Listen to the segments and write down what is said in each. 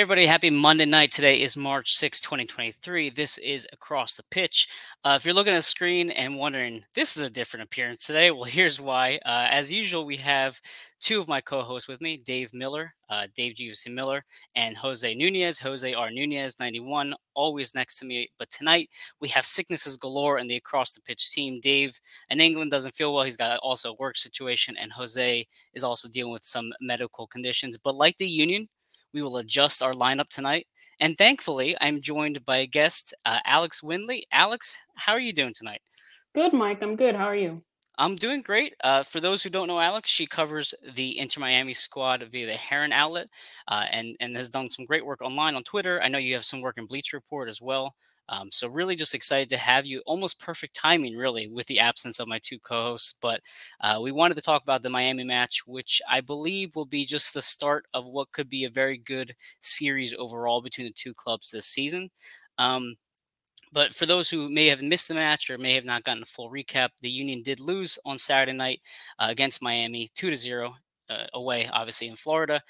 everybody. Happy Monday night. Today is March 6, 2023. This is Across the Pitch. Uh, if you're looking at the screen and wondering, this is a different appearance today, well, here's why. Uh, as usual, we have two of my co hosts with me Dave Miller, uh, Dave Jeeves Miller, and Jose Nunez, Jose R. Nunez, 91, always next to me. But tonight, we have sicknesses galore in the Across the Pitch team. Dave in England doesn't feel well. He's got also a work situation, and Jose is also dealing with some medical conditions. But like the Union, we will adjust our lineup tonight. And thankfully, I'm joined by guest, uh, Alex Windley. Alex, how are you doing tonight? Good, Mike. I'm good. How are you? I'm doing great. Uh, for those who don't know Alex, she covers the Inter Miami squad via the Heron outlet uh, and, and has done some great work online on Twitter. I know you have some work in Bleacher Report as well. Um, so really just excited to have you. Almost perfect timing, really, with the absence of my two co-hosts. But uh, we wanted to talk about the Miami match, which I believe will be just the start of what could be a very good series overall between the two clubs this season. Um, but for those who may have missed the match or may have not gotten a full recap, the Union did lose on Saturday night uh, against Miami, two to zero uh, away, obviously in Florida.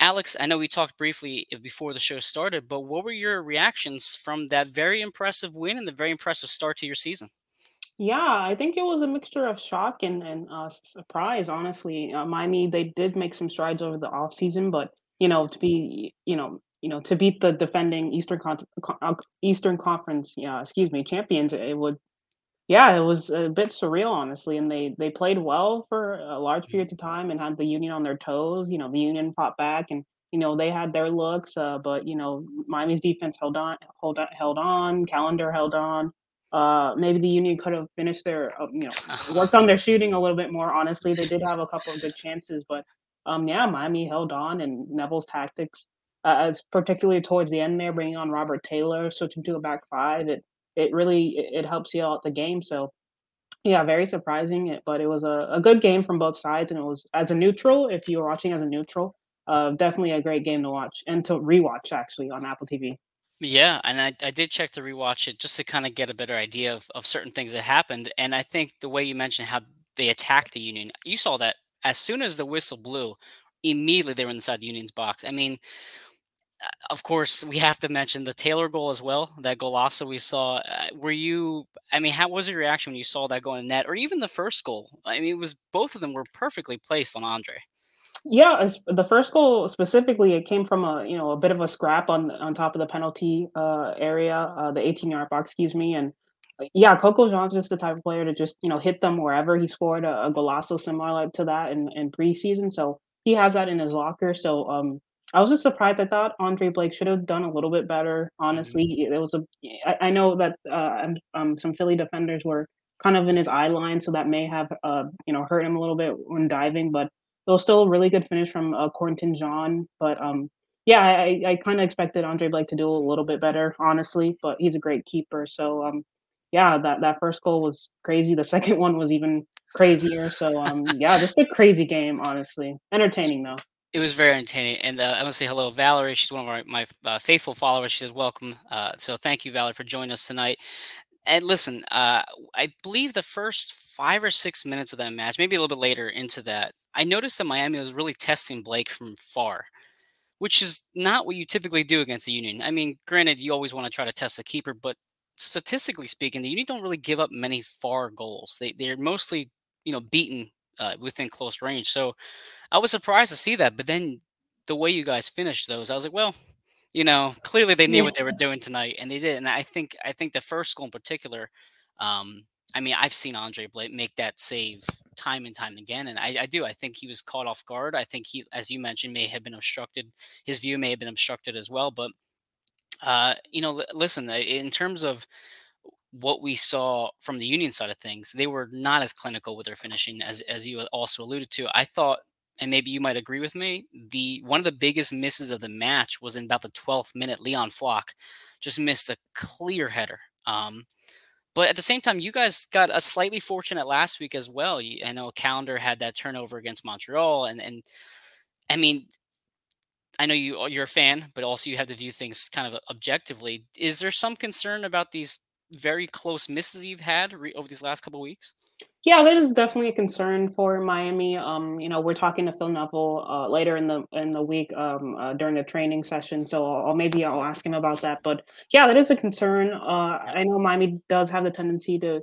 Alex, I know we talked briefly uh, before the show started, but what were your reactions from that very impressive win and the very impressive start to your season? Yeah, I think it was a mixture of shock and and uh, surprise. Honestly, uh, Miami they did make some strides over the off season, but you know to be you know you know to beat the defending Eastern Con- uh, Eastern Conference, yeah, excuse me, champions, it would yeah, it was a bit surreal, honestly, and they they played well for a large period of time and had the Union on their toes. You know, the Union fought back, and you know they had their looks, uh, but you know Miami's defense held on, hold on, held on. Callender held on. Uh, maybe the Union could have finished their, uh, you know, worked on their shooting a little bit more. Honestly, they did have a couple of good chances, but um, yeah, Miami held on, and Neville's tactics, uh, as particularly towards the end there, bringing on Robert Taylor, switching to a back five, it it really it, helps you out the game. So yeah, very surprising, but it was a, a good game from both sides, and it was as a neutral. If you were watching as a neutral, uh, definitely a great game to watch and to rewatch actually on Apple TV. Yeah, and I, I did check to rewatch it just to kind of get a better idea of, of certain things that happened. And I think the way you mentioned how they attacked the Union, you saw that as soon as the whistle blew, immediately they were inside the Union's box. I mean, of course, we have to mention the Taylor goal as well. That golazo we saw. Uh, were you? I mean, how was your reaction when you saw that going in net, or even the first goal? I mean, it was both of them were perfectly placed on Andre. Yeah, the first goal specifically, it came from a you know a bit of a scrap on on top of the penalty uh, area, uh, the 18 yard box, excuse me, and uh, yeah, Coco Jean's just the type of player to just you know hit them wherever. He scored a, a golazo similar to that in in preseason, so he has that in his locker. So um, I was just surprised. I thought Andre Blake should have done a little bit better. Honestly, mm-hmm. it was a. I, I know that uh, um, some Philly defenders were kind of in his eye line, so that may have uh, you know hurt him a little bit when diving. But it was still a really good finish from uh, Corentin Jean. But um, yeah, I, I kind of expected Andre Blake to do a little bit better, honestly. But he's a great keeper, so um, yeah, that that first goal was crazy. The second one was even crazier. So um, yeah, just a crazy game, honestly. Entertaining though. It was very entertaining, and uh, I want to say hello, Valerie. She's one of our, my uh, faithful followers. She says welcome. Uh, so thank you, Valerie, for joining us tonight. And listen, uh, I believe the first five or six minutes of that match, maybe a little bit later into that, I noticed that Miami was really testing Blake from far, which is not what you typically do against the Union. I mean, granted, you always want to try to test the keeper, but statistically speaking, the Union don't really give up many far goals. They they're mostly you know beaten uh, within close range. So I was surprised to see that, but then the way you guys finished those, I was like, well, you know, clearly they knew what they were doing tonight, and they did. And I think I think the first goal in particular, um, I mean, I've seen Andre Blake make that save time and time again, and I, I, do. I think he was caught off guard. I think he, as you mentioned, may have been obstructed. His view may have been obstructed as well. But uh, you know, listen, in terms of what we saw from the Union side of things, they were not as clinical with their finishing as as you also alluded to. I thought and maybe you might agree with me, the one of the biggest misses of the match was in about the 12th minute. Leon Flach just missed a clear header. Um, but at the same time, you guys got a slightly fortunate last week as well. You, I know Callender had that turnover against Montreal, and and I mean, I know you you're a fan, but also you have to view things kind of objectively. Is there some concern about these very close misses you've had re- over these last couple weeks? Yeah, that is definitely a concern for Miami. Um, you know, we're talking to Phil Neville uh, later in the in the week um, uh, during the training session, so I'll, maybe I'll ask him about that. But yeah, that is a concern. Uh, I know Miami does have the tendency to,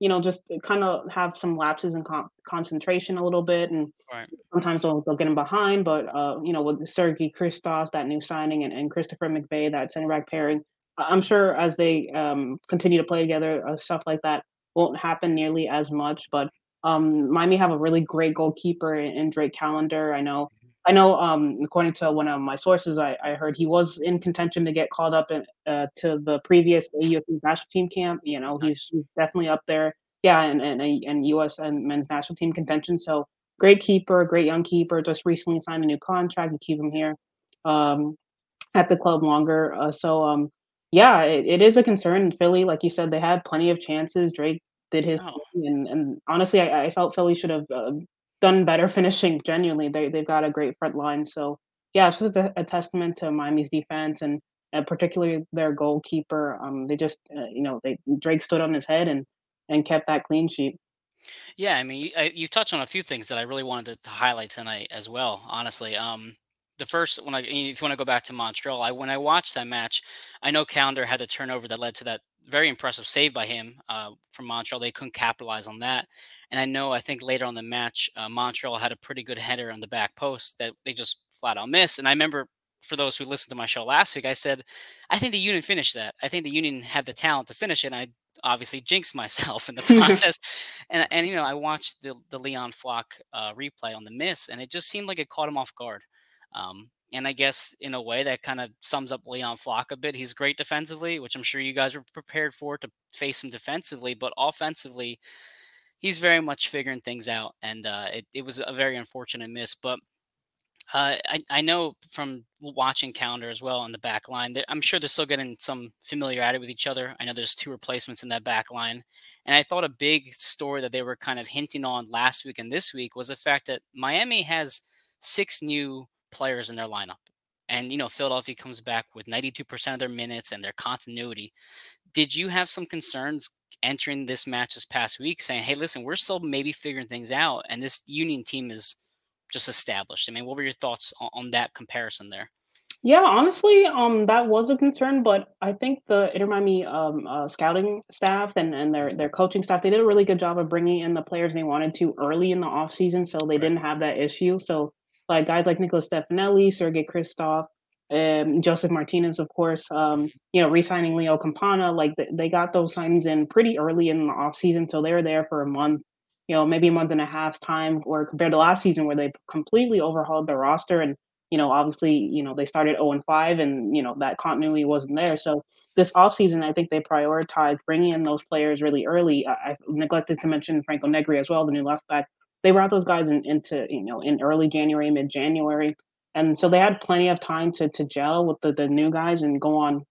you know, just kind of have some lapses in con- concentration a little bit, and Right. sometimes they'll, they'll get him behind. But uh, you know, with Sergey Kryvtsov, that new signing, and, and Christopher McVey, that center back pairing, I'm sure as they um, continue to play together, uh, stuff like that won't happen nearly as much. But um, Miami have a really great goalkeeper in, Drake Callender. I know. I know. Um, according to one of my sources, I, I heard he was in contention to get called up in, uh, to the previous U.S. national team camp. You know, he's, he's definitely up there. Yeah, and and and U.S. and men's national team contention. So great keeper, great young keeper. Just recently signed a new contract to keep him here um, at the club longer. Uh, so um, yeah, it, it is a concern in Philly. Like you said, they had plenty of chances. Drake did his Oh, thing, and and honestly, I, I felt Philly should have uh, done better finishing. Genuinely, they they've got a great front line. So yeah, it's just a, a testament to Miami's defense and. And particularly their goalkeeper, um, they just, uh, you know, they Drake stood on his head and and kept that clean sheet. yeah. I mean, you, I, you touched on a few things that I really wanted to, to highlight tonight as well. Honestly, um, the first when I, if you want to go back to Montreal, I when I watched that match, I know Callender had the turnover that led to that very impressive save by him uh, from Montreal. They couldn't capitalize on that, and I know I think later on the match, uh, Montreal had a pretty good header on the back post that they just flat out missed. And I remember for those who listened to my show last week, I said I think the Union finished that. I think the Union had the talent to finish it. And I obviously jinxed myself in the process. And and you know, I watched the the Leon Flach uh, replay on the miss, and it just seemed like it caught him off guard. Um, and I guess in a way that kind of sums up Leon Flach a bit. He's great defensively, which I'm sure you guys were prepared for to face him defensively, but offensively, he's very much figuring things out. And uh, it, it was a very unfortunate miss. But uh, I, I know from watching Callender as well on the back line, I'm sure they're still getting some familiarity with each other. I know there's two replacements in that back line. And I thought a big story that they were kind of hinting on last week and this week was the fact that Miami has six new players in their lineup. And, you know, Philadelphia comes back with 92% of their minutes and their continuity. Did you have some concerns entering this match this past week saying, hey, listen, we're still maybe figuring things out and this Union team is just established? I mean, what were your thoughts on, on that comparison there? Yeah, honestly, um, that was a concern, but I think the Inter Miami um, uh, scouting staff and, and their their coaching staff they did a really good job of bringing in the players they wanted to early in the off season, so they Right. didn't have that issue. So, like guys like Nicholas Stefanelli, Sergey Kryvtsov, um, Josef Martinez, of course, um, you know, re-signing Leo Campana, like they, they got those signs in pretty early in the off season, so they were there for a month, you know, maybe a month and a half time, or compared to last season where they completely overhauled their roster and you know, obviously, you know, they started 0 and 5 and, you know, that continuity wasn't there. So this offseason, I think they prioritized bringing in those players really early. I, I neglected to mention Franco Negri as well, the new left back. They brought those guys in, into, you know, in early January, mid January. And so they had plenty of time to to gel with the, the new guys and go on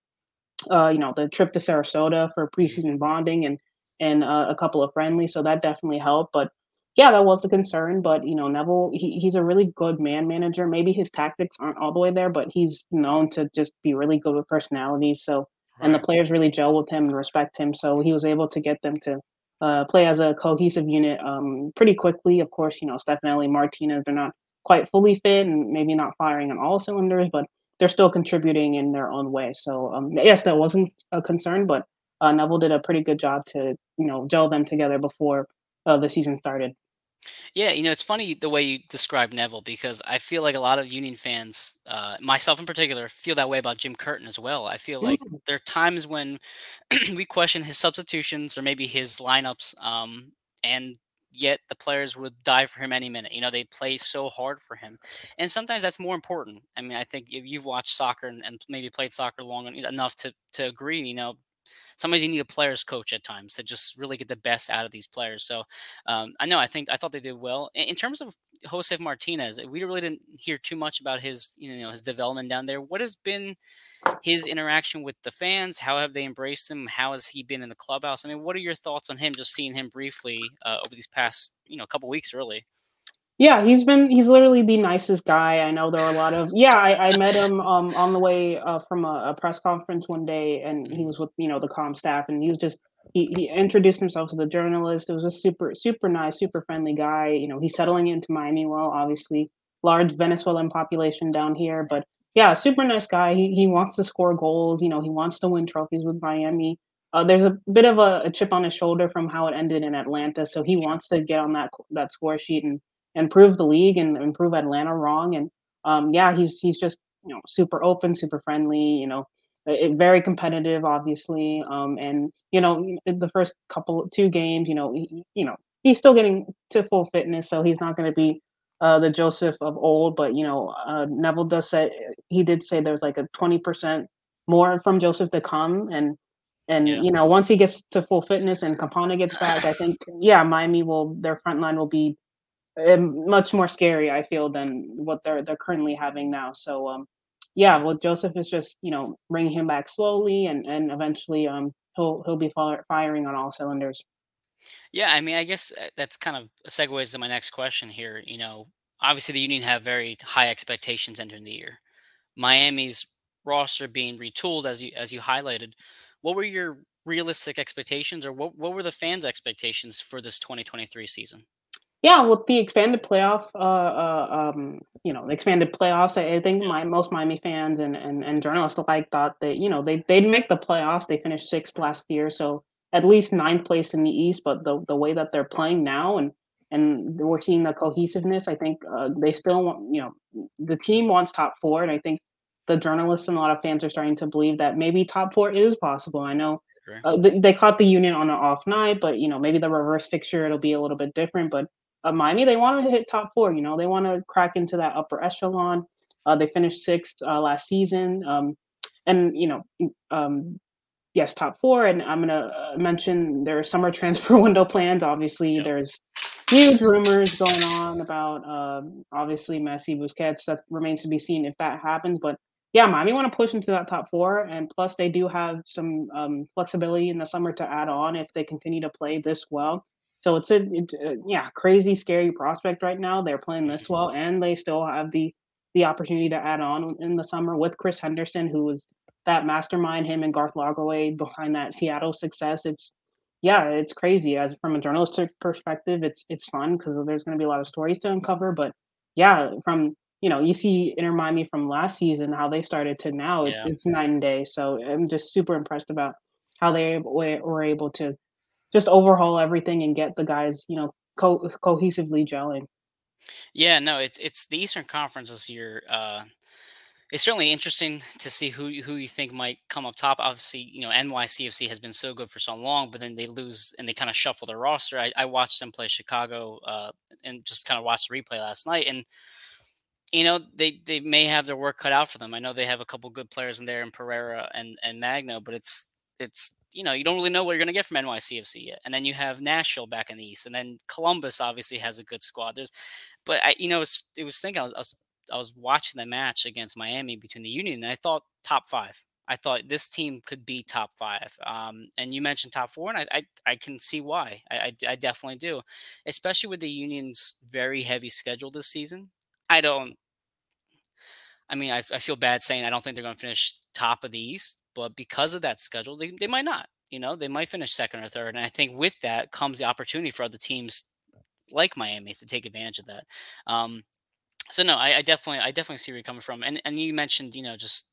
uh, you know, the trip to Sarasota for preseason bonding and and uh, a couple of friendly. so that definitely helped. But yeah, that was a concern. But you know, Neville, he, he's a really good man manager. Maybe his tactics aren't all the way there, but he's known to just be really good with personalities. So and the players really gel with him and respect him. So he was able to get them to uh, play as a cohesive unit um, pretty quickly. Of course, you know, Stefanelli, Martinez, they're not quite fully fit and maybe not firing on all cylinders, but they're still contributing in their own way. So um, yes, that wasn't a concern, but uh, Neville did a pretty good job to you know gel them together before uh, the season started. Yeah, you know, it's funny the way you describe Neville because I feel like a lot of Union fans, uh, myself in particular, feel that way about Jim Curtin as well. I feel like Mm, there are times when we question his substitutions or maybe his lineups, um, and yet the players would die for him any minute. You know, they play so hard for him, and sometimes that's more important. I mean, I think if you've watched soccer and, and maybe played soccer long enough to to agree, you know, sometimes you need a players coach at times to just really get the best out of these players. So um, I know I think I thought they did well in, in terms of Josef Martinez. We really didn't hear too much about his you know his development down there. What has been his interaction with the fans? How have they embraced him? How has he been in the clubhouse? I mean, what are your thoughts on him? Just seeing him briefly uh, over these past you know couple weeks, really. Yeah, he's been he's literally the nicest guy. I know there are a lot of yeah, I I met him, um, on the way, uh, from a a press conference one day, and he was with, you know, the comm staff, and he was just he he introduced himself to the journalist. It was a super super nice, super friendly guy, you know, he's settling into Miami well, obviously, large Venezuelan population down here, but yeah, super nice guy. He he wants to score goals, you know, he wants to win trophies with Miami. Uh, there's a bit of a a chip on his shoulder from how it ended in Atlanta, so he wants to get on that that score sheet and and prove the league and and prove Atlanta wrong, and, um, yeah, he's he's just, you know, super open, super friendly, you know, eh, very competitive, obviously, um, and, you know, the first couple 2 games, you know, he you know, he's still getting to full fitness, so he's not gonna be, uh, the Josef of old, but, you know, uh, Neville does say he did say there's like a 20% more from Josef to come, and and, Yeah. you know, once he gets to full fitness and Campana gets back, I think, yeah, Miami will their front line will be, much more scary, I feel, than what they're they're currently having now, so, um, yeah, well, Josef is just, you know, bringing him back slowly, and and eventually, um, he'll he'll be firing on all cylinders. Yeah, I mean, I guess, uh, that's kind of a segues to my next question here, you know, obviously, the Union have very high expectations entering the year. Miami's roster being retooled as you as you highlighted. What were your realistic expectations, or what what were the fans' expectations for this 2023 season? Yeah, with the expanded playoff, uh uh, um, you know, the expanded playoffs, I I think my most Miami fans and and and journalists alike thought that, you know, they they'd make the playoffs, they finished 6th last year, so at least ninth place in the East, but the the way that they're playing now and and we're seeing the cohesiveness, I think, uh, they still want you know, the team wants top 4, and I think the journalists and a lot of fans are starting to believe that maybe top 4 is possible. I know, uh, they they caught the Union on an off night, but, you know, maybe the reverse fixture, it'll be a little bit different, but, uh, Miami, they wanted to hit top 4, you know, they wanna crack into that upper echelon. Uh, they finished 6th, uh, last season, um, and, you know, um, yes, top 4, and I'm gonna, uh, mention their summer transfer window plans. Obviously, Yep. there's huge rumors going on about, um, obviously, Messi, Busquets, that remains to be seen if that happens, but, yeah, Miami wanna push into that top 4, and plus they do have some, um, flexibility in the summer to add on if they continue to play this well. So it's a it uh, yeah, crazy, scary prospect right now. They're playing this Mhm. well, and they still have the the opportunity to add on in the summer with Chris Henderson, who was that mastermind, him and Garth Lagerwey behind that Seattle success. It's yeah, it's crazy as from a journalistic perspective, it's it's fun because there's gonna be a lot of stories to uncover, but, yeah, from you know, you see Inter Miami from last season, how they started to now, it's Yeah. it's night and day, so I'm just super impressed about how they were able to just overhaul everything and get the guys, you know, co cohesively gelling. Yeah, no, it's it's the Eastern Conference this year, uh, it's certainly interesting to see who who you think might come up top. Obviously, you know, NYCFC has been so good for so long, but then they lose and they kinda shuffle their roster. I I watched them play Chicago, uh, and just kinda watched the replay last night, and you know, they they may have their work cut out for them. I know they have a couple good players in there in Pereira and and Magno, but it's it's you know, you don't really know what you're gonna get from NYCFC yet. And then you have Nashville back in the East, and then Columbus obviously has a good squad. There's but I you know, it was thinking I was I was I was watching the match against Miami between the Union, and I thought top 5. I thought this team could be top 5. Um, and you mentioned top 4, and I I I can see why. I I I definitely do, especially with the Union's very heavy schedule this season. I don't I mean, I I feel bad saying I don't think they're gonna finish top of the East, but because of that schedule, they they might not, you know, they might finish 2nd or 3rd, and I think with that comes the opportunity for other teams like Miami to take advantage of that. Um, so no, I I definitely I definitely see where you're coming from, and and you mentioned, you know, just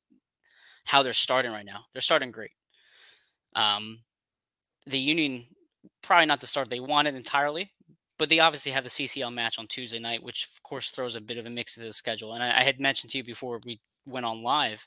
how they're starting right now. They're starting great. Um, the Union, probably not the start they wanted entirely, but they obviously have the CCL match on Tuesday night, which, of course, throws a bit of a mix to the schedule, and I I had mentioned to you before we went on live.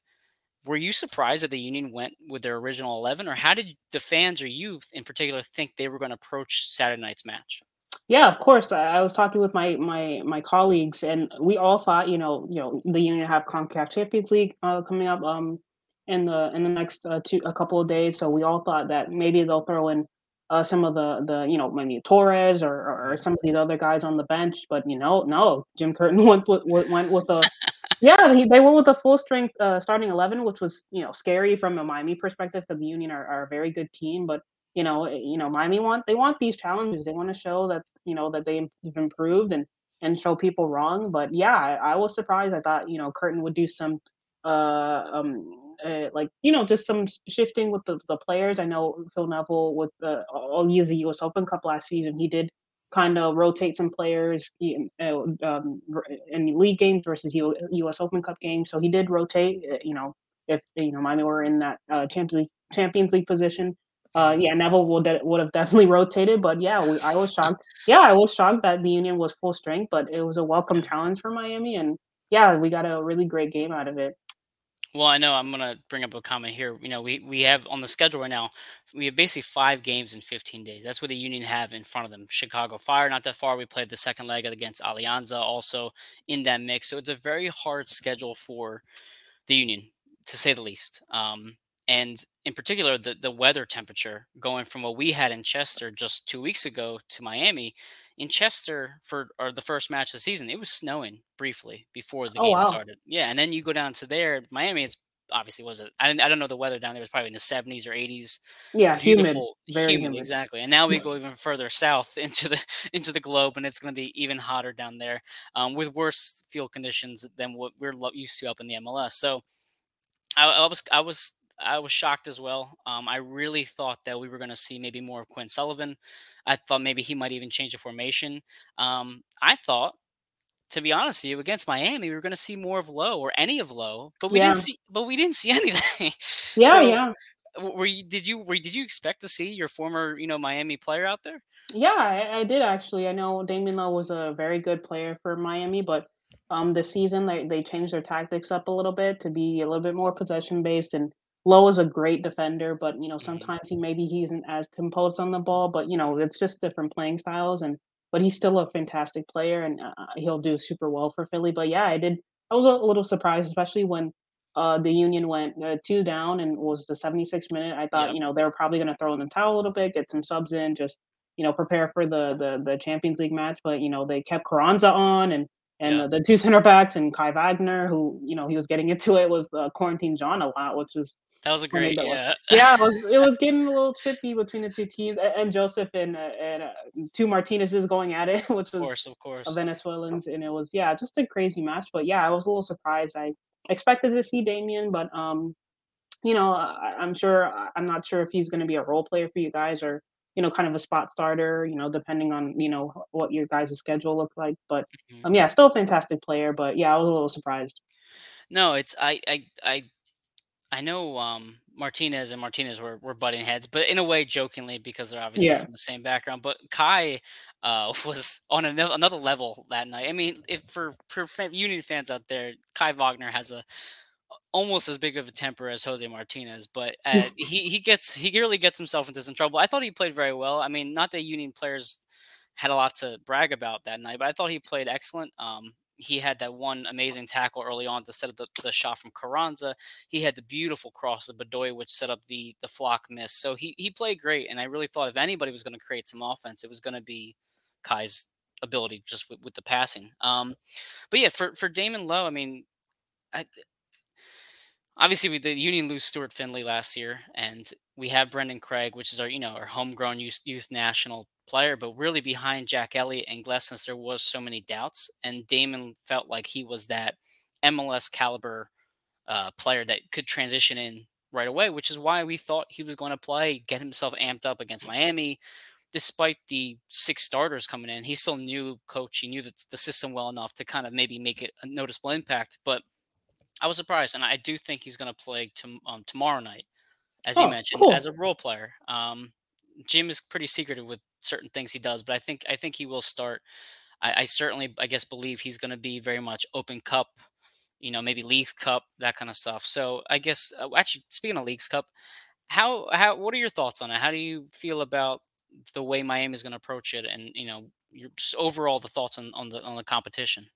Were you surprised that the Union went with their original 11, or how did the fans or you, in particular, think they were gonna approach Saturday night's match? Yeah, of course, I was talking with my my my colleagues, and we all thought, you know you know, the Union have CONCACAF Champions League, uh, coming up, um, in the in the next, uh, 2 a couple of days, so we all thought that maybe they'll throw in, uh, some of the the, you know, maybe Torres or or some of these other guys on the bench, but, you know, no, Jim Curtin went with went with a yeah, he they went with a full strength, uh, starting 11, which was, you know, scary from a Miami perspective 'cause the Union are are a very good team, but, you know, eh, you know, Miami want they want these challenges. They wanna show that, you know, that they've improved, and and show people wrong. But yeah, I, I was surprised. I thought you know Curtin would do some uh um uh, like you know just some shifting with the, the players. I know Phil Neville with the all use the U.S. Open Cup last season. He did kind of rotate some players uh, um, in league games versus U.S. Open Cup games. So he did rotate. Uh, you know, if you know Miami were in that uh, Champions League, Champions League position. Uh, yeah, Neville would de- would have definitely rotated, but yeah, we, I was shocked. Yeah, I was shocked that the Union was full strength, but it was a welcome challenge for Miami, and yeah, we got a really great game out of it. Well, I know I'm gonna bring up a comment here. You know, we we have on the schedule right now, we have basically five games in 15 days. That's what the Union have in front of them. Chicago Fire, not that far. We played the second leg against Alianza, also in that mix. So it's a very hard schedule for the Union, to say the least. Um, and in particular, the the weather temperature going from what we had in Chester just two weeks ago to Miami in Chester for or the first match of the season, it was snowing briefly before the Oh game wow, started. Yeah, and then you go down to there, Miami. It's obviously was it. I, I don't know the weather down there. It was probably in the seventies or eighties. yeah, humid, Beautiful, humid, humid. exactly. And now we go even further south into the into the globe, and it's going to be even hotter down there, um, with worse field conditions than what we're used to up in the MLS. So I, I was I was I was shocked as well. Um, I really thought that we were going to see maybe more of Quinn Sullivan. I thought maybe he might even change the formation. Um, I thought, to be honest with you, against Miami, we were going to see more of Lowe or any of Lowe, but we didn't see. But we didn't see anything. yeah, so, yeah. were you? Did you? Were, did you expect to see your former, you know, Miami player out there? Yeah, I, I did actually. I know Damion Lowe was a very good player for Miami, but um, this season they they changed their tactics up a little bit to be a little bit more possession based. And Lowe is a great defender, but you know hmm sometimes he maybe he isn't as composed on the ball. But you know it's just different playing styles, and but he's still a fantastic player, and uh, he'll do super well for Philly. But yeah, I did. I was a little surprised, especially when uh, the Union went uh, two down and was the 76th minute. I thought Yep. you know they were probably going to throw in the towel a little bit, get some subs in, just you know, prepare for the the the Champions League match, but you know, they kept Carranza on and and Yeah. the, the two center backs and Kai Wagner, who you know he was getting into it with uh, Corentin Jean a lot, which was That was a great. Yeah. yeah, it was it was getting a little chippy between the two teams, and, and Josef and uh, and uh, two Martinez's going at it, which was of course. Of a course. Venezuelans, and it was yeah, just a crazy match. But yeah, I was a little surprised. I expected to see Damion, but um, you know, I, I'm sure I'm not sure if he's going to be a role player for you guys or you know, kind of a spot starter. You know, depending on you know what your guys' schedule looks like. But Mhm. um, yeah, still a fantastic player. But yeah, I was a little surprised. No, it's I I I I know um, Martinez and Martinez were, were butting heads, but in a way, jokingly, because they're obviously Yeah. from the same background. But Kai uh, was on ano- another level that night. I mean, if for, for Union fans out there, Kai Wagner has a almost as big of a temper as Jose Martinez, but uh, he he gets he really gets himself into some trouble. I thought he played very well. I mean, not that Union players had a lot to brag about that night, but I thought he played excellent. Um, he had that one amazing tackle early on to set up the, the shot from Carranza. He had the beautiful cross to Bedoya, which set up the the Flach miss. So he he played great, and I really thought if anybody was going to create some offense, it was going to be Kai's ability just with, with the passing. Um, but yeah, for for Damon Lowe, I mean, I, obviously we the Union lose Stuart Findlay last year, and we have Brandan Craig, which is our you know our homegrown youth, youth national player, but really behind Jack Elliott and Glesnes, there was so many doubts, and Damon felt like he was that MLS caliber uh, player that could transition in right away, which is why we thought he was going to play, get himself amped up against Miami. Despite the six starters coming in, he still knew coach. He knew the, the system well enough to kind of maybe make it a noticeable impact. But I was surprised, and I do think he's going to play tom- um, tomorrow night, as you Oh, mentioned, as a role player. Um, Jim is pretty secretive with certain things he does, but I think I think he will start. I, I certainly, I guess, believe he's going to be very much Open Cup, you know, maybe Leagues Cup, that kind of stuff. So I guess, uh, actually, speaking of Leagues Cup, how how what are your thoughts on it? How do you feel about the way Miami is going to approach it, and you know, your just overall the thoughts on on the on the competition?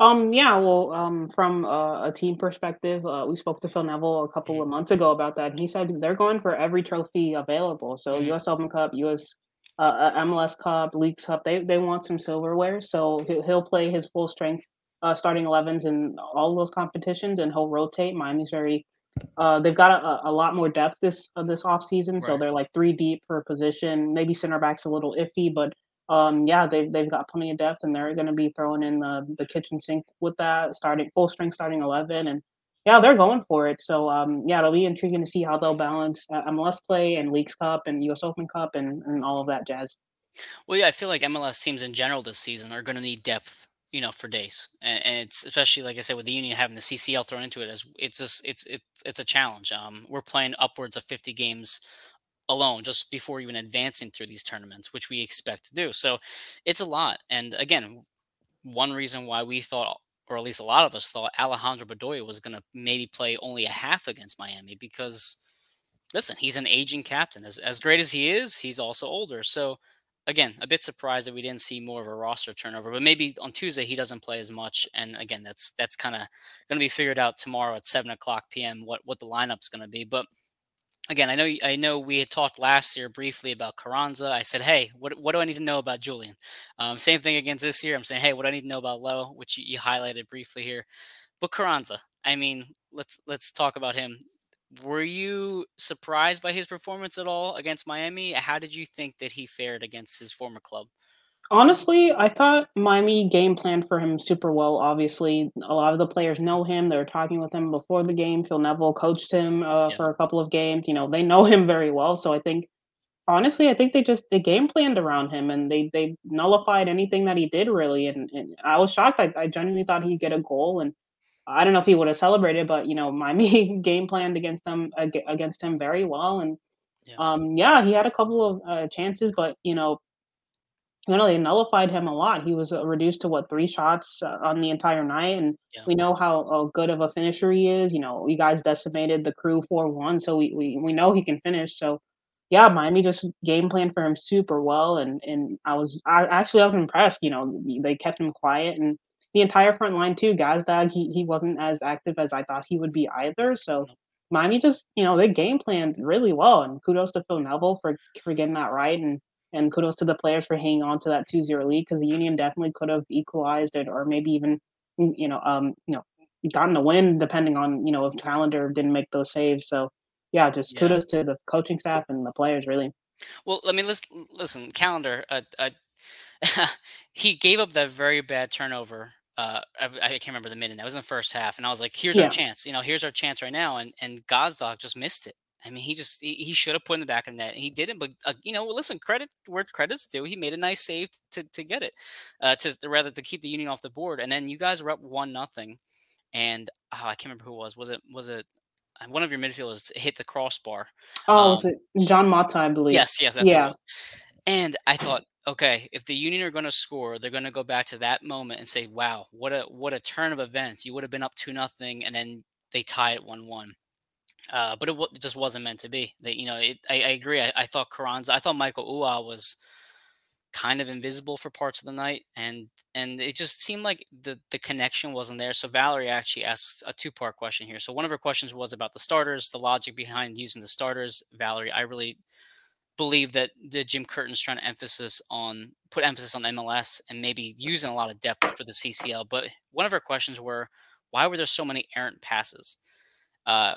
Um, yeah, well, um, from a, a team perspective, uh, we spoke to Phil Neville a couple of months ago about that. And he said they're going for every trophy available. So hmm U.S. Open Cup, U.S. Uh, uh, MLS Cup, League Cup, they they want some silverware. So he'll, play his full strength uh, starting 11s in all those competitions, and he'll rotate. Miami's very uh, they've got a, a lot more depth this uh, this off season, so they're like three deep per position. Maybe center back's a little iffy, but Um, yeah, they've they've got plenty of depth, and they're gonna be throwing in the the kitchen sink with that starting full strength starting 11, and yeah, they're going for it. So, um, yeah, it'll be intriguing to see how they'll balance, uh, MLS play and Leagues Cup and US Open Cup and and all of that jazz. Well, yeah, I feel like MLS teams in general this season are going to need depth, you know, for days, and, and it's especially like I said with the Union having the CCL thrown into it as it's just it's it's it's a challenge. Um, we're playing upwards of 50 games alone just before even advancing through these tournaments, which we expect to do. So it's a lot. And again, one reason why we thought, or at least a lot of us thought, Alejandro Bedoya was going to maybe play only a half against Miami because, listen, he's an aging captain. As, as great as he is, he's also older. So again, a bit surprised that we didn't see more of a roster turnover, but maybe on Tuesday he doesn't play as much. And again, that's that's kind of going to be figured out tomorrow at seven o'clock p.m. what what the lineup's going to be. But again, I know I know we had talked last year briefly about Carranza. I said, hey, what what do I need to know about Julian? Um, same thing against this year. I'm saying, hey, what do I need to know about Lowe, which you, you highlighted briefly here. But Carranza, I mean, let's let's talk about him. Were you surprised by his performance at all against Miami? How did you think that he fared against his former club? Honestly, I thought Miami game planned for him super well. Obviously, a lot of the players know him. They're talking with him before the game. Phil Neville coached him uh, Yeah, for a couple of games. You know, they know him very well. So I think, honestly, I think they just they game planned around him and they they nullified anything that he did really. And, and I was shocked. I, I genuinely thought he'd get a goal, and I don't know if he would have celebrated, but you know, Miami game planned against them against him very well. And yeah, um, yeah, he had a couple of uh, chances, but you know you know, they nullified him a lot. He was, uh, reduced to what, 3 shots, uh, on the entire night, and yeah, we know how, uh, good of a finisher he is, you know, you guys decimated the crew 4-1, so we we we know he can finish, so, yeah, Miami just game planned for him super well, and and I was I actually I was impressed, you know, they kept him quiet, and the entire front line too, Gazdag, he he wasn't as active as I thought he would be either, so Miami just, you know, they game planned really well, and kudos to Phil Neville for for getting that right, and and kudos to the players for hanging on to that 2-0 lead because the Union definitely could have equalized it or maybe even, mm, you know, um, you know, gotten a win depending on, you know, if Callender didn't make those saves. So yeah, just yeah. kudos to the coaching staff and the players really. Well, I mean, listen, listen, Callender. Uh, uh, he gave up that very bad turnover. Uh, I, I can't remember the minute. That was in the first half, and I was like, "Here's our chance. You know, here's our chance right now." And and Gazdag just missed it. I mean, he just he, he should have put in the back of the net. He didn't, but uh, you know, listen, credit where credit's due. He made a nice save to to get it, uh, to, rather to keep the Union off the board. And then you guys were up one nothing, and oh, I can't remember who it was. Was it was it uh, one of your midfielders hit the crossbar? Oh, was Um, it Jean Mota, I believe. yes, yes, that's who it Yeah. And I thought, okay, if the Union are going to score, they're going to go back to that moment and say, "Wow, what a what a turn of events! You would have been up two nothing, and then they tie it one one." Uh, but it, wa- it just wasn't meant to be. That you know, it, I, I agree. I, I thought Carranza, I thought Mikael Uhre was kind of invisible for parts of the night, and and it just seemed like the the connection wasn't there. So Valerie actually asks a two part question here. So one of her questions was about the starters, the logic behind using the starters. Valerie, I really believe that the Jim Curtin's trying to emphasis on put emphasis on MLS and maybe using a lot of depth for the CCL. But one of her questions were, why were there so many errant passes? Uh,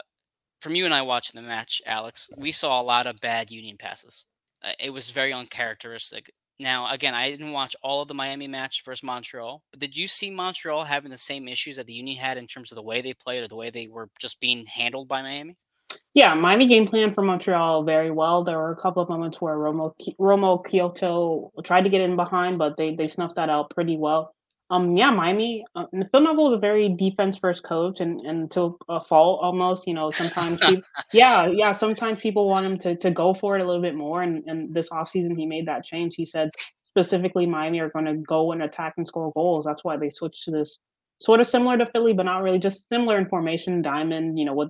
from you and I watching the match, Alex, we saw a lot of bad Union passes. Uh, it was very uncharacteristic. Now, again, I didn't watch all of the Miami match versus Montreal, but did you see Montreal having the same issues that the Union had in terms of the way they played or the way they were just being handled by Miami? Yeah, Miami game plan for Montreal very well. There were a couple of moments where Romo Romo Quioto tried to get in behind, but they they snuffed that out pretty well. Um, yeah, Miami. Uh, Neville is a very defense first coach, and and to a fault almost. You know, sometimes people, yeah, yeah, sometimes people want him to to go for it a little bit more. And and this offseason he made that change. He said specifically Miami are going to go and attack and score goals. That's why they switched to this sort of similar to Philly, but not really, just similar in formation. Diamond, you know, with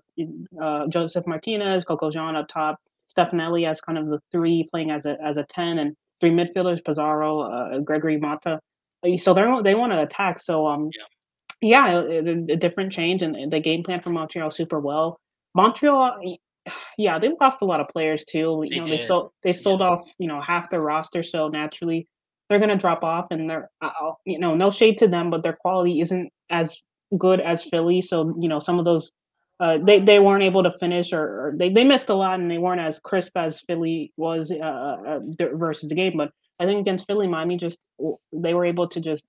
uh, Josef Martinez, Coco Jean up top, Stefanelli as kind of the three playing as a as a ten, and three midfielders, Pizarro, uh, Gregory Mota. Uh, So they they want to attack. So um, Yeah, yeah, a, a- a different change, and the game plan for Montreal super well. Montreal, yeah, they lost a lot of players too. they You know, they did. sold they Yeah, sold off you know half their roster, so naturally they're gonna drop off, and they're uh, uh, you know no shade to them, but their quality isn't as good as Philly. So you know some of those uh, they they weren't able to finish or, or, they, they missed a lot and they weren't as crisp as Philly was uh, uh, versus the game. But I think against Philly, Miami just they were able to just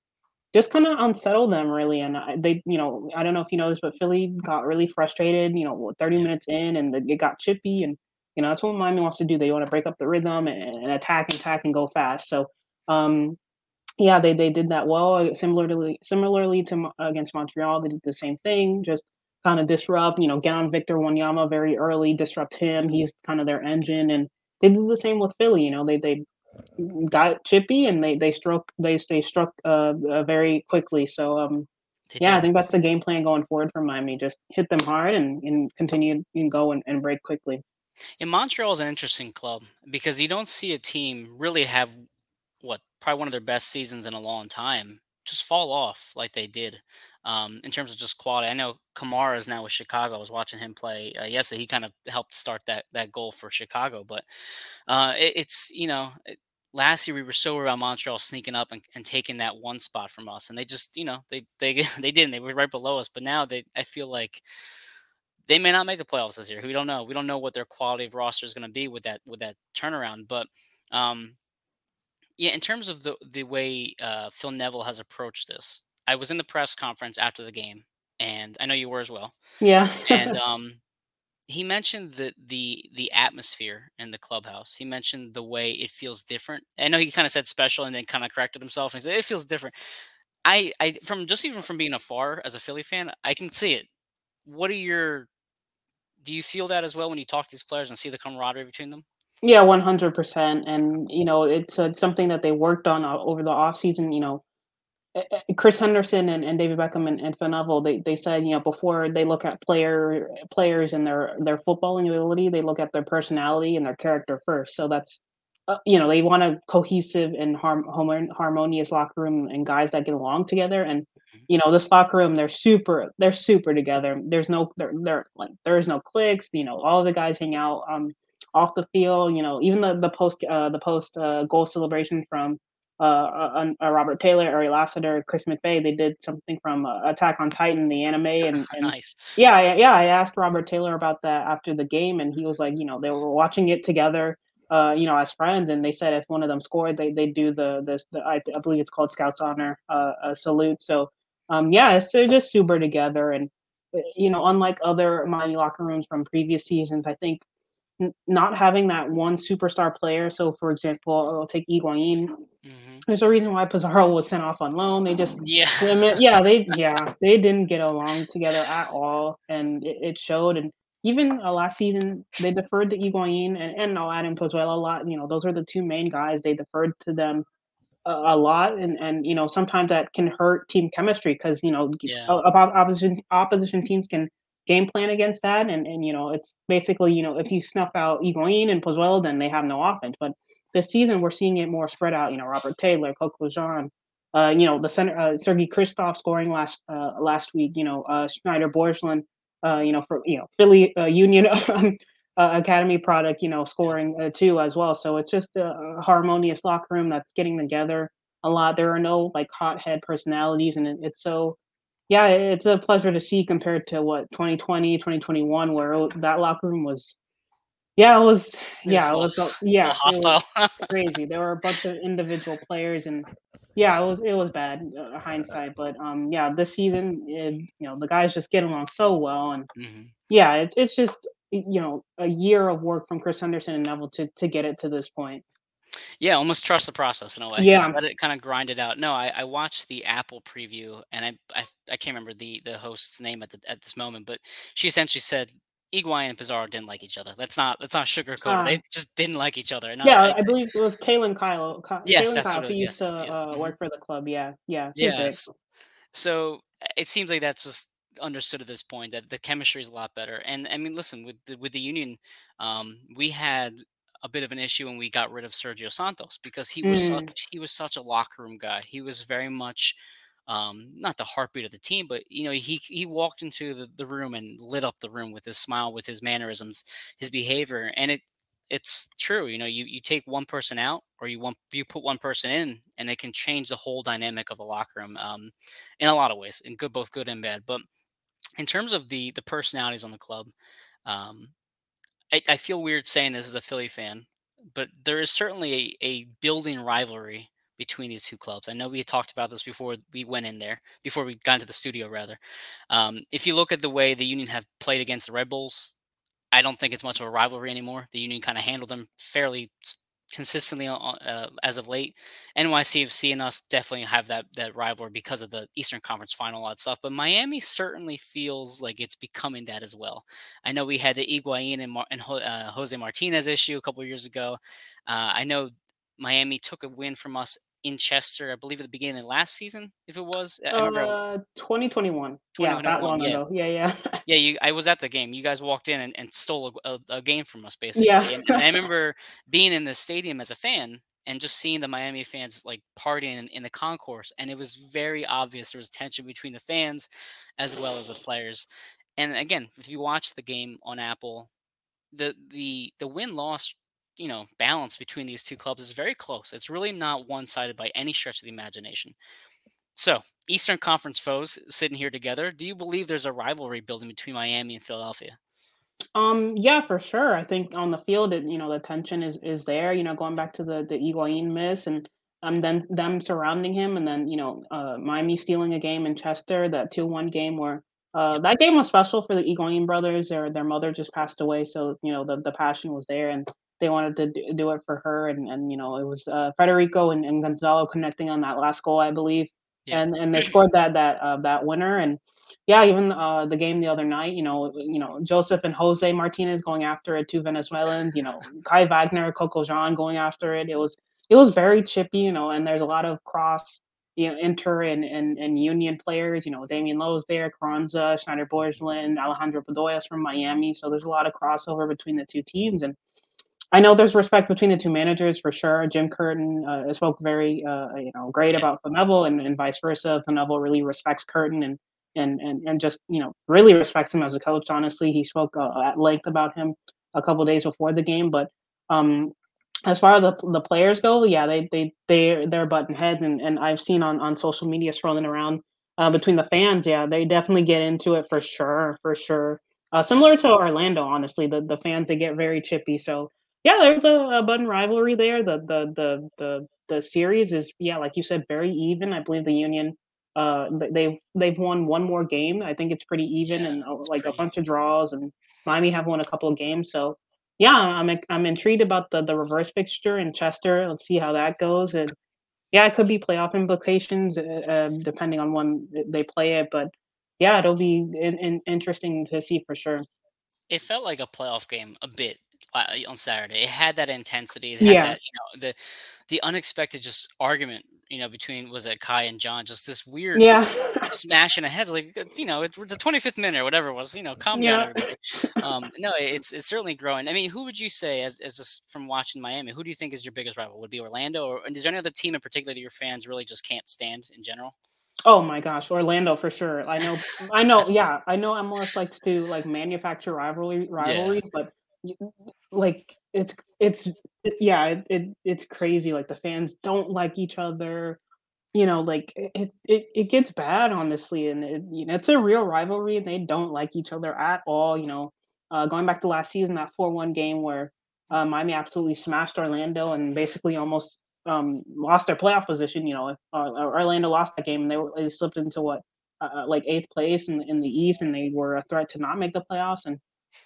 just kind of unsettle them really. And they, you know, I don't know if you know this, but Philly got really frustrated. You know, 30 minutes in and it got chippy, and you know that's what Miami wants to do. They want to break up the rhythm and, and attack and attack and go fast. So um, yeah, they they did that well. Similarly, similarly to against Montreal, they did the same thing. Just kind of disrupt, you know, get on Victor Wanyama very early, disrupt him. He's kind of their engine, and they did the same with Philly. You know, they they got chippy and they they struck they they struck uh, uh very quickly. So um, yeah, I think that's the game plan going forward for Miami. Just hit them hard and and continue and go and, and break quickly. In Montreal is an interesting club because you don't see a team really have what probably one of their best seasons in a long time just fall off like they did um, in terms of just quality. I know Kamara is now with Chicago. I was watching him play uh, yesterday. He kind of helped start that that goal for Chicago, but uh, it, it's you know. It, last year we were so around Montreal sneaking up and, and, taking that one spot from us, and they just, you know, they they they didn't. They were right below us, but now they, I feel like they may not make the playoffs this year. We don't know. We don't know what their quality of roster is going to be with that with that turnaround. But um, yeah, in terms of the the way uh, Phil Neville has approached this, I was in the press conference after the game, and I know you were as well. Yeah. and um, he mentioned the the the atmosphere in the clubhouse. He mentioned the way it feels different. I know he kind of said special and then kind of corrected himself and he said it feels different. I I from just even from being afar as a Philly fan, I can see it. What are your do you feel that as well when you talk to these players and see the camaraderie between them? Yeah, 100%. And, you know, it's uh, something that they worked on uh, over the off season. You know, Chris Henderson and, and David Beckham and, and Phil Neville, they, they said, you know, before they look at player players and their, their footballing ability, they look at their personality and their character first. So that's, uh, you know, they want a cohesive and harm, harmonious locker room and guys that get along together. And, mm-hmm. you know, this locker room, they're super, they're super together. There's no, they're like, there's no clicks, you know, all the guys hang out. Um, off the field. You know, even the the post uh, the post uh, goal celebration from uh, uh, uh, Robert Taylor, Ari Lassiter, Chris McVey. They did something from uh, Attack on Titan, the anime, and, and nice. Yeah, yeah. I asked Robert Taylor about that after the game, and he was like, you know, they were watching it together. Uh, you know, as friends, and they said if one of them scored, they they do the this the, I, I believe it's called Scouts Honor uh, salute. So, um, yeah, it's, they're just super together, and you know, unlike other Miami locker rooms from previous seasons, I think not having that one superstar player. So, for example, I'll take Higuain. Mm-hmm. There's a reason why Pizarro was sent off on loan. They just, yeah, yeah, they, yeah, they didn't get along together at all, and it, it showed. And even uh, last season, they deferred to Higuain and, and I'll add in Pozuelo a lot. You know, those are the two main guys. They deferred to them a, a lot, and and you know sometimes that can hurt team chemistry because you know yeah. opposition opposition teams can game plan against that. And, and you know, it's basically, you know, if you snuff out Higuain and Pozuelo, then they have no offense. But this season, we're seeing it more spread out. You know, Robert Taylor, Coco Jean, uh, you know, the center, uh, Sergei Kryvtsov scoring last uh, last week. You know, uh, Shanyder Borgelin, uh, you know, for you know Philly uh, Union um, uh, Academy product, you know, scoring too as well. So it's just a harmonious locker room that's getting together a lot. There are no like hothead personalities, and it, it's so yeah, it's a pleasure to see compared to what 2020, 2021, where that locker room was. Yeah, it was. Yeah, it was. Yeah, hostile. Was crazy. There were a bunch of individual players, and yeah, it was it was bad uh, hindsight. But um, yeah, this season, it, you know, the guys just get along so well, and mm-hmm. yeah, it, it's just you know a year of work from Chris Henderson and Neville to to get it to this point. Yeah, almost trust the process in a way. Yeah. Just let it kind of grind it out. No, I, I watched the Apple preview, and I, I I can't remember the the host's name at the at this moment, but she essentially said Higuain and Pizarro didn't like each other. That's not that's not sugarcoat. Uh, they just didn't like each other. No, yeah, I, I, believe it was Kaylyn Kyle. yes, Kaylyn Kyle. He used yes, to yes. Uh, work for the club. Yeah, yeah. Yes. So it seems like that's just understood at this point that the chemistry is a lot better. And I mean, listen, with the, with the union, um, we had a bit of an issue when we got rid of Sergio Santos because he was mm. such, he was such a locker room guy. He was very much um, not the heartbeat of the team, but you know he he walked into the, the room and lit up the room with his smile, with his mannerisms, his behavior, and it it's true. You know, you you take one person out or you want you put one person in, and it can change the whole dynamic of the locker room um, in a lot of ways, in good both good and bad. But In terms of the the personalities on the club, um, I I feel weird saying this as a Philly fan, but there is certainly a a building rivalry between these 2 clubs. I know we talked about this before we went in there, before we got into the studio rather. Um, if you look at the way the Union have played against the Red Bulls, I don't think it's much of a rivalry anymore. The Union kinda handled them fairly consistently uh, as of late. NYCFC and us definitely have that that rivalry because of the Eastern Conference Final, all stuff, but Miami certainly feels like it's becoming that as well. I know we had the Higuain and Mar and uh, Jose Martinez issue a couple years ago. Uh, I know Miami took a win from us in Chester, I believe at the beginning of last season, if it was. I I remember Uh, 2021. twenty Yeah, that long yeah. ago. Yeah, yeah. Yeah, you I was at the game. You guys walked in and and stole a a a game from us Yeah. basically, and and I remember being in the stadium as a fan and just seeing the Miami fans, like, partying in in the concourse, and it was very obvious there was tension between the fans as well as the players. And again, if you watch the game on Apple, the the the win-loss, you know, balance between these 2 clubs is very close. It's really not one-sided by any stretch of the imagination. So, Eastern Conference foes sitting here together, do you believe there's a rivalry building between Miami and Philadelphia? Um, yeah, for sure. I think on the field, it, you know, the tension is is there. You know, going back to the the Higuain miss and um then them surrounding him, and then you know, uh, Miami stealing a game in Chester, that two one game where uh that game was special for the Higuain brothers. Their their mother just passed away, so you know the the passion was there, and they wanted to do, do it for her, and and you know it was uh, Federico and, and Gonzalo connecting on that last goal, I believe, Yep. and and they scored that that uh, that winner, and yeah, even, uh, the game the other night, you know you know, Josef and Jose Martinez going after it, 2 Venezuelans, you know, Kai Wagner, Coco Jean going after it. It was it was very chippy, you know, and there's a lot of cross, you know, Inter and and and Union players, you know, Damion Lowe's there, Carranza, Shanyder Borgelin, Alejandro Bedoya's from Miami, so there's a lot of crossover between the 2 teams, and I know there's respect between the 2 managers for sure. Jim Curtin, uh, spoke very, uh, you know, great about Phil and and vice versa. Phil really respects Curtin and and and and just, you know, really respects him as a coach, honestly. He spoke, uh, at length about him a couple days before the game, but, um, as far as the the players go, yeah, they they they they're button heads, and and I've seen on on social media scrolling around, uh, between the fans, yeah, they definitely get into it for sure, for sure. Uh, similar to Orlando, honestly, the the fans, they get very chippy, so yeah, there's a a budding rivalry there. The the the the the series is, yeah, like you said, very even. I believe the Union, uh, they've they've won 1 more game. I think it's pretty even Yeah, and, uh, like, a bunch of draws, and Miami have won a couple of games, so yeah, I'm I'm intrigued about the the reverse fixture in Chester. Let's see how that goes, and yeah, it could be playoff implications, uh, um, depending on when they play it, but yeah, it'll be in in interesting to see for sure. It felt like a playoff game a bit, on Saturday. It had that intensity, it had Yeah. that, you know, the the unexpected just argument, you know, between was it Kai and John, just this weird Yeah. smashing of heads, like, it's, you know, the 25th minute or whatever it was, you know, calm down, Yeah. everybody. Um, no, it's it's certainly growing. I mean, who would you say as as just from watching Miami, who do you think is your biggest rival? Would it be Orlando, or and is there any other team in particular that your fans really just can't stand in general? Oh my gosh, Orlando for sure. I know I know yeah, I know MLS likes to, like, manufacture rivalry Yeah. rivalries, but y like, it's it's it yeah, it it it's crazy, like, the fans don't like each other, you know, like, it it it gets bad, honestly, and it you know, it's a real rivalry, and they don't like each other at all, you know? Uh, going back to last season, that 4-1 game where, uh, Miami absolutely smashed Orlando and basically almost, um, lost their playoff position, you know, if, uh, Orlando lost that game, and they were they slipped into what, uh uh, like, 8th place in in the East, and they were a threat to not make the playoffs, and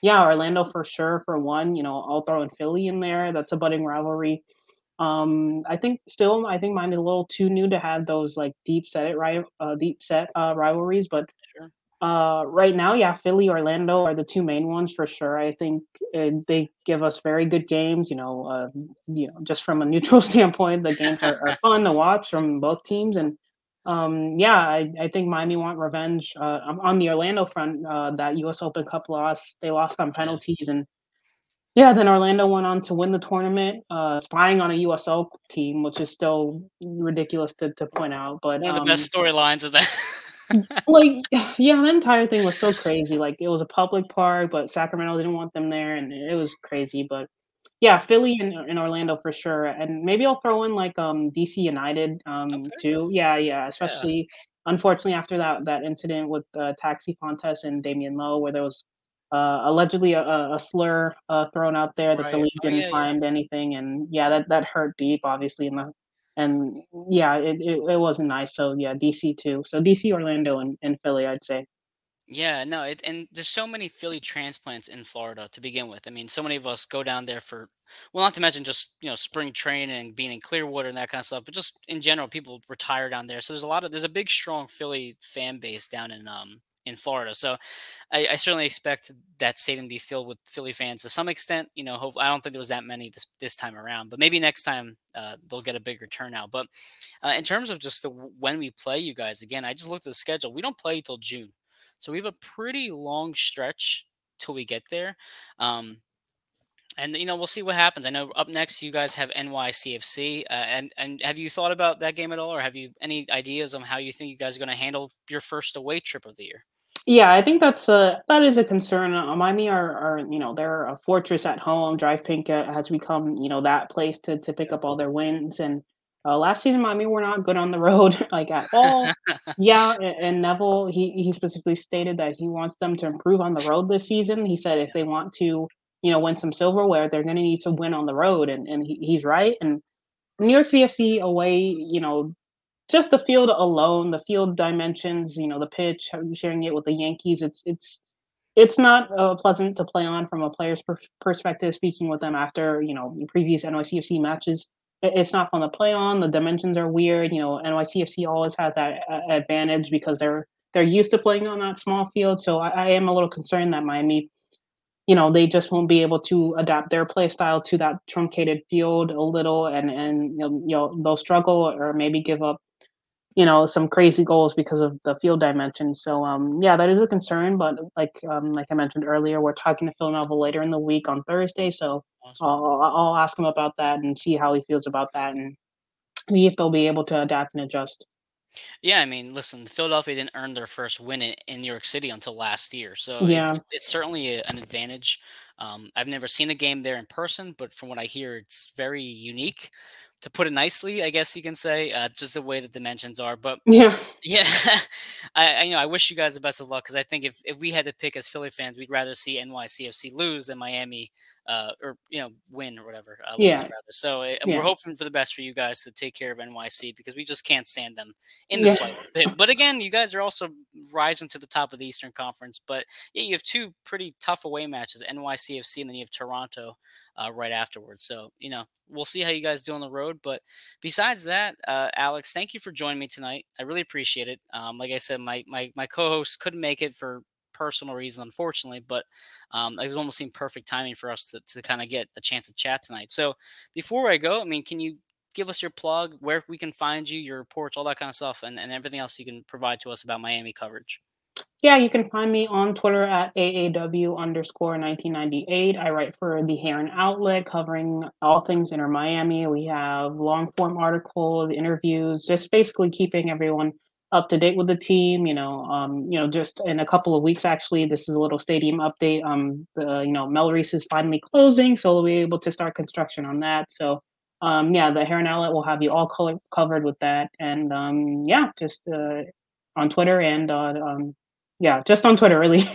yeah, Orlando for sure for 1, you know, I'll throw in Philly in there, that's a budding rivalry. Um, I think still, I think mine is a little too new to have those, like, deep set it ri uh, deep set, uh, rivalries, but, Sure. uh, right now, yeah, Philly, Orlando are the 2 main ones for sure. I think, uh, they give us very good games, you know, uh, you know, just from a neutral standpoint, the games are are fun to watch from both teams, and, um, yeah, I I think Miami want revenge, uh, on the Orlando front, uh, that US Open Cup loss, they lost on penalties, and yeah, then Orlando went on to win the tournament, uh, spying on a USL team, which is still ridiculous to to point out, but, One of the um best storylines of that. Like, yeah, the entire thing was so crazy, like, it was a public park, but Sacramento didn't want them there, and it was crazy, but yeah, Philly and and Orlando for sure, and maybe I'll throw in, like, um, DC United, um, Okay. too. Yeah, yeah, Yeah. especially unfortunately, after that that incident with uh, Taxi Fountas and Damion Lowe, where there was uh, allegedly a, a slur uh, thrown out there that the league Oh, didn't yeah, yeah. find anything, and yeah, that that hurt deep, obviously, and the, and yeah, it, it it wasn't nice. So yeah, DC too. So DC, Orlando, and, and Philly, I'd say. Yeah, no, it, and there's so many Philly transplants in Florida to begin with. I mean, so many of us go down there for, well, not to mention just you know spring training and being in Clearwater and that kind of stuff, but just in general, people retire down there. So there's a lot of there's a big, strong Philly fan base down in um in Florida. So I, I certainly expect that stadium to be filled with Philly fans to some extent. You know, hope, I don't think there was that many this this time around, but maybe next time uh, they'll get a bigger turnout. But uh, in terms of just the when we play you guys again, I just looked at the schedule. We don't play until June. So we have a pretty long stretch till we get there. Um, and you know we'll see what happens. I know up next you guys have NYCFC, uh, and and have you thought about that game at all, or have you any ideas on how you think you guys are going to handle your first away trip of the year? Yeah, I think that's a that is a concern. Uh, Miami are, are you know they're a fortress at home. DRV PNK uh, has become you know that place to to pick up all their wins. And uh, last season, Miami were not good on the road like at all. Yeah, a- and Neville he he specifically stated that he wants them to improve on the road this season. He said if they want to you know win some silverware, they're going to need to win on the road, and and he, he's right. And New York CFC away, you know, just the field alone, the field dimensions, you know, the pitch, sharing it with the Yankees, it's it's it's not uh, pleasant to play on from a player's per- perspective. Speaking with them after you know previous NYCFC matches, it's not fun to play on. The dimensions are weird. You know, NYCFC always has that uh, advantage because they're they're used to playing on that small field. So I, I am a little concerned that Miami, you know, they just won't be able to adapt their play style to that truncated field a little, and and you know, you know they'll struggle or maybe give up you know, some crazy goals because of the field dimensions. So, um, yeah, that is a concern. But like, um, like I mentioned earlier, we're talking to Phil Neville later in the week on Thursday. So Awesome. I'll, I'll I'll ask him about that and see how he feels about that and see if they'll be able to adapt and adjust. Yeah, I mean, listen, Philadelphia didn't earn their first win in, in New York City until last year, so Yeah, it's it's certainly a, an advantage. Um, I've never seen a game there in person, but from what I hear, it's very unique. To put it nicely, I guess you can say, uh, just the way the dimensions are. But yeah, yeah, I, I you know I wish you guys the best of luck because I think if, if we had to pick as Philly fans, we'd rather see NYCFC lose than Miami, uh, or you know win or whatever uh, yeah, rather. So uh, we're hoping for the best for you guys to take care of NYC because we just can't stand them in the yeah, slightest. But again, you guys are also rising to the top of the Eastern Conference. But yeah, you have two pretty tough away matches: NYCFC and then you have Toronto uh, right afterwards. So you know we'll see how you guys do on the road. But besides that, uh, Alex, thank you for joining me tonight. I really appreciate it. Um, like I said, my my my co-host couldn't make it for personal reasons, unfortunately, but um, it was almost seemed perfect timing for us to, to kind of get a chance to chat tonight. So before I go, I mean, can you give us your plug, where we can find you, your reports, all that kind of stuff, and, and everything else you can provide to us about Miami coverage? yeah. You can find me on Twitter at AAW underscore 1998. I write for the Heron Outlet covering all things Inter Miami. We have long form articles, interviews, just basically keeping everyone up to date with the team. You know, um, you know, just in a couple of weeks, actually, this is a little stadium update. Um, the you know Melreese is finally closing, so we'll be able to start construction on that. So. Um, yeah, the Heron Outlet will have you all color- covered with that, and um, yeah, just uh, on Twitter and on um, yeah, just on Twitter, really.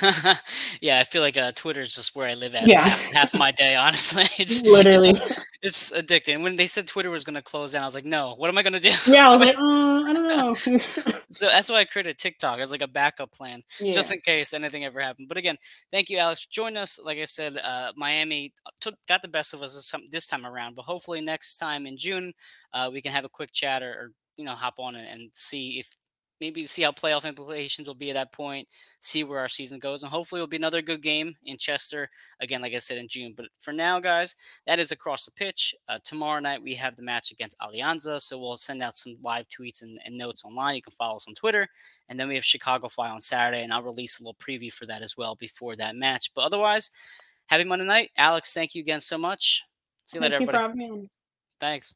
yeah, I feel like uh, Twitter is just where I live at Yeah, half half my day. Honestly, it's it's literally. it's addicting. When they said Twitter was going to close down, I was like, no, what am I going to do? Yeah, I was like, "Uh, I don't know." So that's why I created TikTok as like a backup plan, just in case anything ever happened. But again, thank you, Alex, for joining us. Like I said, uh, Miami took got the best of us this time, this time around, but hopefully next time in June, uh, we can have a quick chat or, or you know hop on and see if maybe see how playoff implications will be at that point, see where our season goes, and hopefully it'll be another good game in Chester again, like I said in June. But for now, guys, that is across the pitch. Uh, tomorrow night we have the match against Alianza, so we'll send out some live tweets and, and notes online. You can follow us on Twitter, and then we have Chicago Fly on Saturday, and I'll release a little preview for that as well before that match. But otherwise, happy Monday night, Alex. Thank you again so much. See you later, Thank you everybody. Thanks.